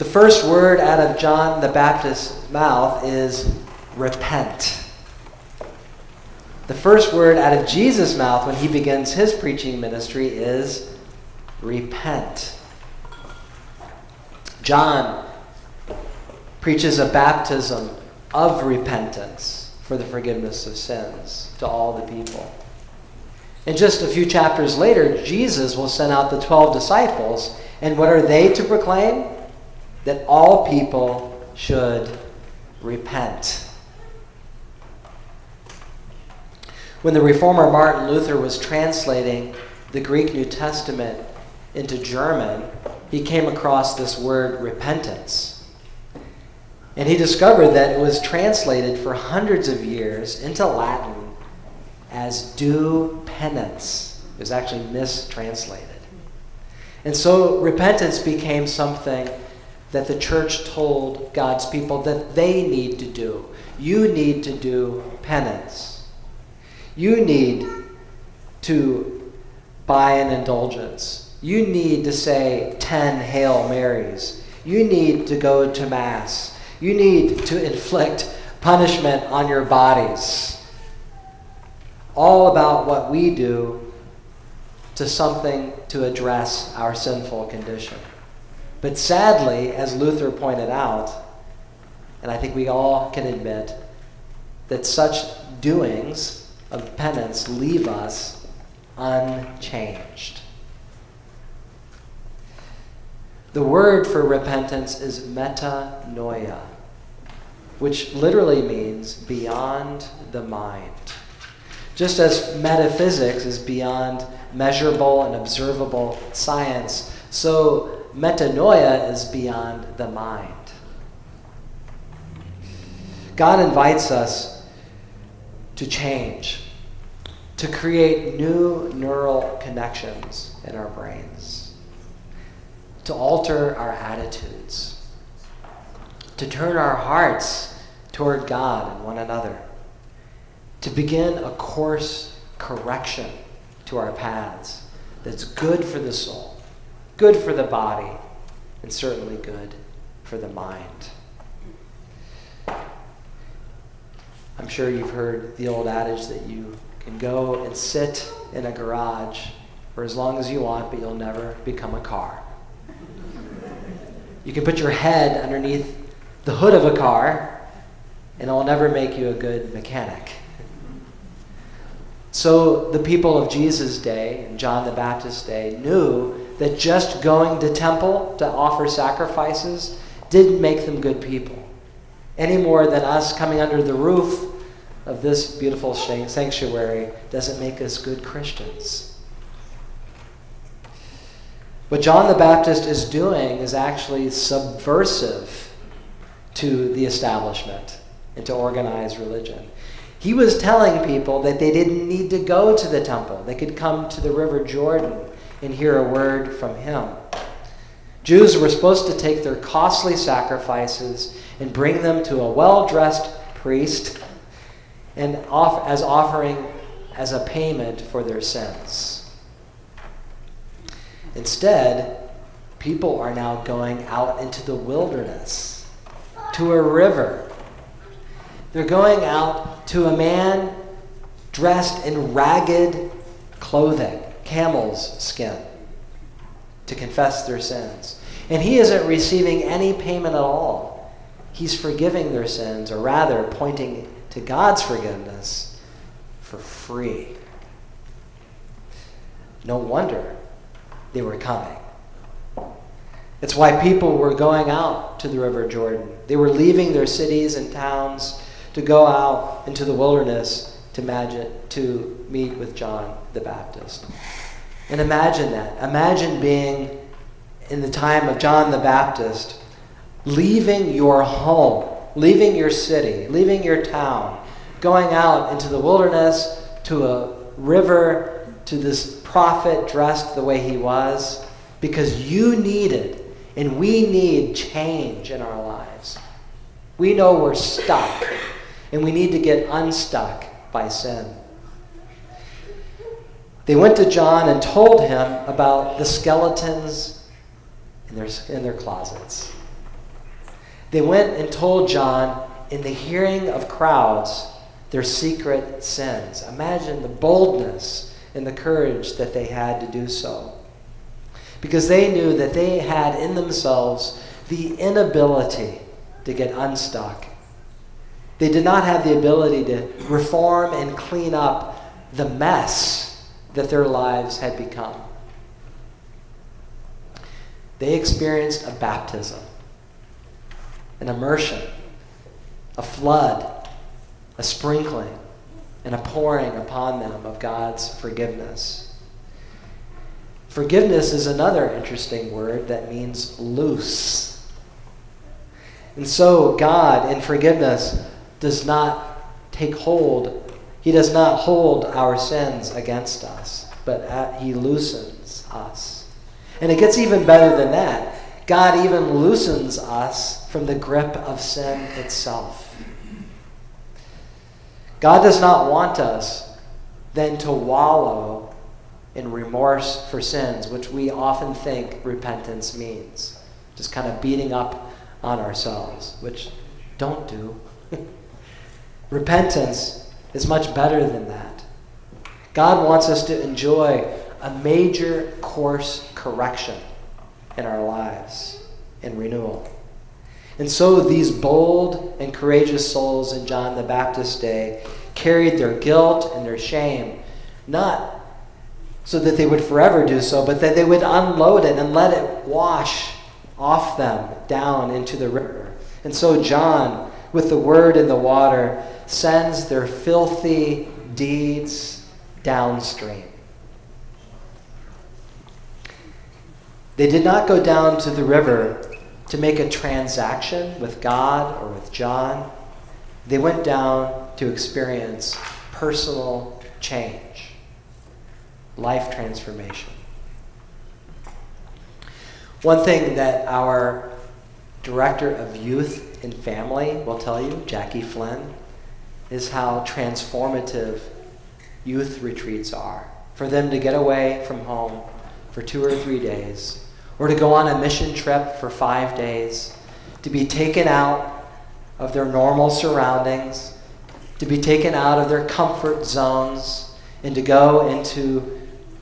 The first word out of John the Baptist's mouth is repent. The first word out of Jesus' mouth when he begins his preaching ministry is repent. John preaches a baptism of repentance for the forgiveness of sins to all the people. And just a few chapters later, Jesus will send out the 12 disciples. And what are they to proclaim? That all people should repent. When the reformer Martin Luther was translating the Greek New Testament into German, he came across this word repentance. And he discovered that it was translated for hundreds of years into Latin as do penance. It was actually mistranslated. And so repentance became something that the church told God's people that they need to do. You need to do penance. You need to buy an indulgence. You need to say 10 Hail Marys. You need to go to Mass. You need to inflict punishment on your bodies all about what we do to something to address our sinful condition. But sadly, as Luther pointed out, and I think we all can admit, that such doings of penance leave us unchanged. The word for repentance is metanoia, which literally means beyond the mind. Just as metaphysics is beyond measurable and observable science, so metanoia is beyond the mind. God invites us to change, to create new neural connections in our brains, to alter our attitudes, to turn our hearts toward God and one another to begin a course correction to our paths that's good for the soul, good for the body, and certainly good for the mind. I'm sure you've heard the old adage that you can go and sit in a garage for as long as you want, but you'll never become a car. You can put your head underneath the hood of a car, and it will never make you a good mechanic. So the people of Jesus' day and John the Baptist's day knew that just going to temple to offer sacrifices didn't make them good people, any more than us coming under the roof of this beautiful sanctuary doesn't make us good Christians. What John the Baptist is doing is actually subversive to the establishment and to organized religion. He was telling people that they didn't need to go to the temple. They could come to the River Jordan and hear a word from him. Jews were supposed to take their costly sacrifices and bring them to a well dressed priest and off, as offering as a payment for their sins. Instead, people are now going out into the wilderness to a river. They're going out to a man dressed in ragged clothing, camel's skin, to confess their sins. And he isn't receiving any payment at all. He's forgiving their sins, or rather, pointing to God's forgiveness for free. No wonder they were coming. It's why people were going out to the River Jordan. They were leaving their cities and towns to go out into the wilderness to, imagine, to meet with John the Baptist. And imagine that. Imagine being in the time of John the Baptist, leaving your home, leaving your city, leaving your town, going out into the wilderness to a river, to this prophet dressed the way he was, because you needed and we need change in our lives. We know we're stuck and we need to get unstuck by sin. They went to John and told him about the skeletons in their, in their closets. They went and told John in the hearing of crowds their secret sins. Imagine the boldness and the courage that they had to do so. Because they knew that they had in themselves the inability to get unstuck. They did not have the ability to reform and clean up the mess that their lives had become. They experienced a baptism, an immersion, a flood, a sprinkling, and a pouring upon them of God's forgiveness. Forgiveness is another interesting word that means loose. And so, God, in forgiveness, does not take hold, He does not hold our sins against us, but He loosens us. And it gets even better than that. God even loosens us from the grip of sin itself. God does not want us then to wallow in remorse for sins, which we often think repentance means. Just kind of beating up on ourselves, which don't do. repentance is much better than that. God wants us to enjoy a major course correction in our lives and renewal. And so these bold and courageous souls in John the Baptist's day carried their guilt and their shame, not so that they would forever do so, but that they would unload it and let it wash off them down into the river. And so John, with the word in the water, sends their filthy deeds downstream. They did not go down to the river to make a transaction with God or with John. They went down to experience personal change, life transformation. One thing that our director of youth and family will tell you, Jackie Flynn, is how transformative youth retreats are. For them to get away from home for two or three days or to go on a mission trip for five days, to be taken out of their normal surroundings, to be taken out of their comfort zones, and to go into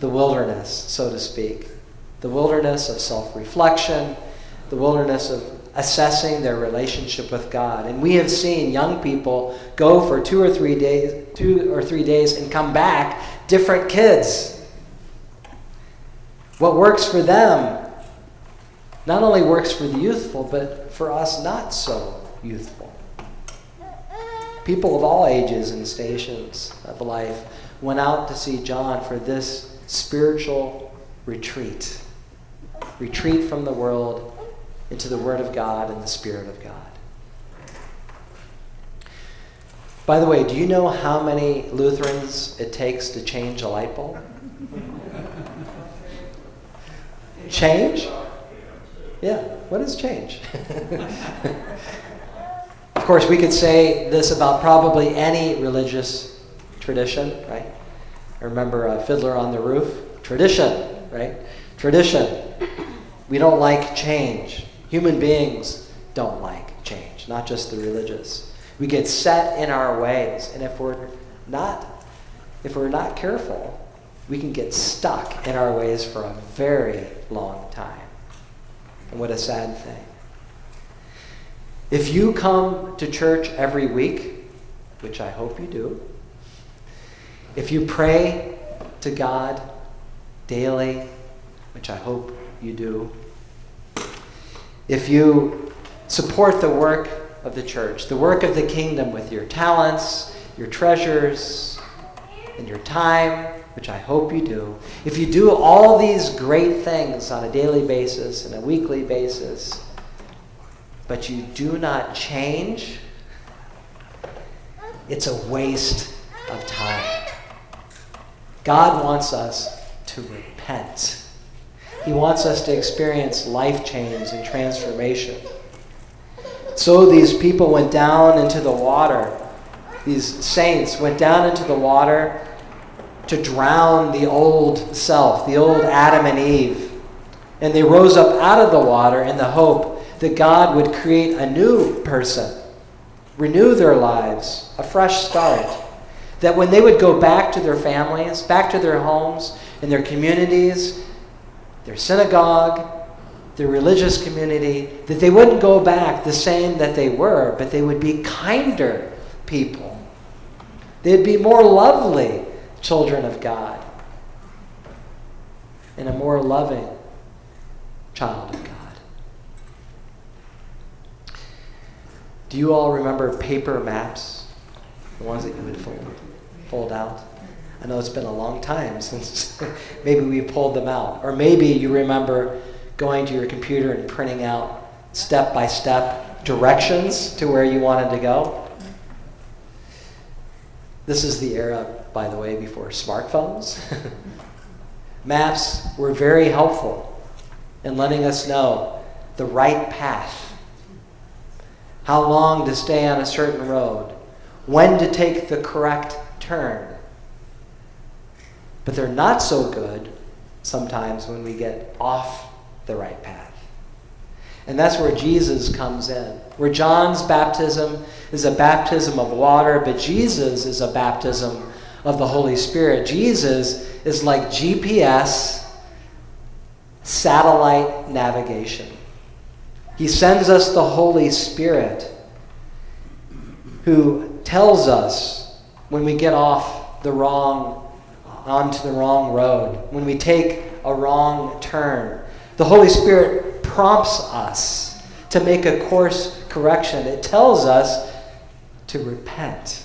the wilderness, so to speak. The wilderness of self reflection, the wilderness of assessing their relationship with God. And we have seen young people go for two or three days, two or three days and come back different kids. What works for them not only works for the youthful, but for us not so youthful. People of all ages and stations of life went out to see John for this spiritual retreat retreat from the world into the Word of God and the Spirit of God. By the way, do you know how many Lutherans it takes to change a light bulb? change? Yeah, what is change? of course, we could say this about probably any religious tradition, right? I remember a Fiddler on the Roof. Tradition, right? Tradition. We don't like change. Human beings don't like change, not just the religious. We get set in our ways, and if we're not if we're not careful, we can get stuck in our ways for a very long time. And what a sad thing. If you come to church every week, which I hope you do, if you pray to God daily, which I hope you do, if you support the work of the church, the work of the kingdom with your talents, your treasures, and your time, which I hope you do, if you do all these great things on a daily basis and a weekly basis, but you do not change, it's a waste of time. God wants us to repent. He wants us to experience life change and transformation. So these people went down into the water. These saints went down into the water to drown the old self, the old Adam and Eve. And they rose up out of the water in the hope that God would create a new person, renew their lives, a fresh start. That when they would go back to their families, back to their homes, and their communities, their synagogue, their religious community, that they wouldn't go back the same that they were, but they would be kinder people. They'd be more lovely children of God and a more loving child of God. Do you all remember paper maps? The ones that you would fold, fold out? I know it's been a long time since maybe we pulled them out. Or maybe you remember going to your computer and printing out step by step directions to where you wanted to go. This is the era, by the way, before smartphones. Maps were very helpful in letting us know the right path, how long to stay on a certain road, when to take the correct turn. But they're not so good sometimes when we get off the right path. And that's where Jesus comes in. Where John's baptism is a baptism of water, but Jesus is a baptism of the Holy Spirit. Jesus is like GPS satellite navigation. He sends us the Holy Spirit who tells us when we get off the wrong onto the wrong road, when we take a wrong turn. The Holy Spirit prompts us to make a course correction. It tells us to repent,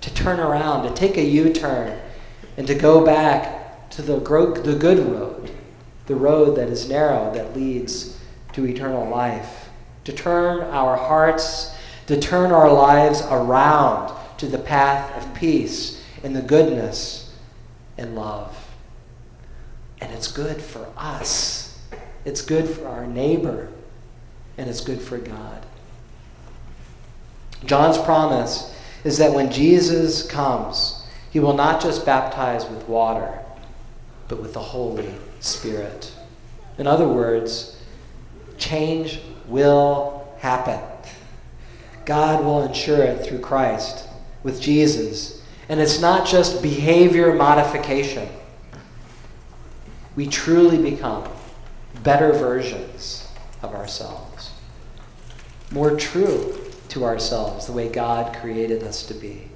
to turn around, to take a U turn, and to go back to the, the good road, the road that is narrow, that leads to eternal life. To turn our hearts, to turn our lives around to the path of peace and the goodness and love. And it's good for us, it's good for our neighbor, and it's good for God. John's promise is that when Jesus comes, he will not just baptize with water, but with the Holy Spirit. In other words, change will happen. God will ensure it through Christ, with Jesus. And it's not just behavior modification. We truly become better versions of ourselves, more true to ourselves, the way God created us to be.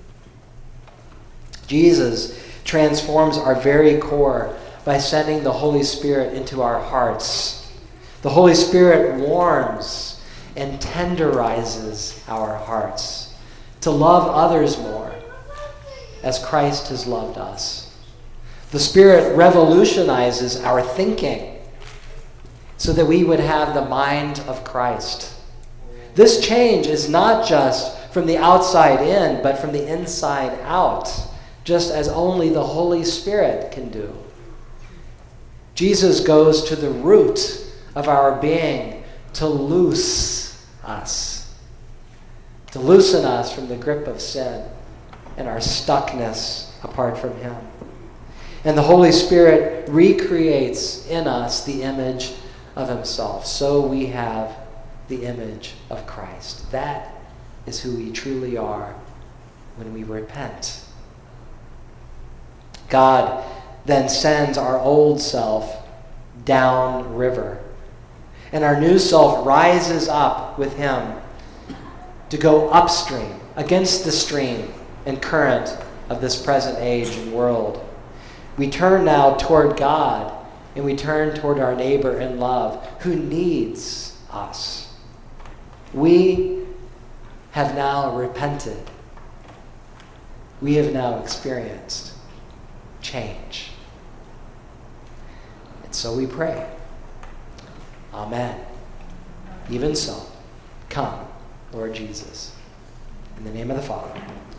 Jesus transforms our very core by sending the Holy Spirit into our hearts. The Holy Spirit warms and tenderizes our hearts to love others more as Christ has loved us. The Spirit revolutionizes our thinking so that we would have the mind of Christ. This change is not just from the outside in, but from the inside out just as only the Holy Spirit can do. Jesus goes to the root of our being to loose us, to loosen us from the grip of sin and our stuckness apart from Him. And the Holy Spirit recreates in us the image of Himself. So we have the image of Christ. That is who we truly are when we repent. God then sends our old self down river. And our new self rises up with him to go upstream against the stream and current of this present age and world. We turn now toward God and we turn toward our neighbor in love who needs us. We have now repented. We have now experienced change. And so we pray. Amen. Even so, come, Lord Jesus. In the name of the Father,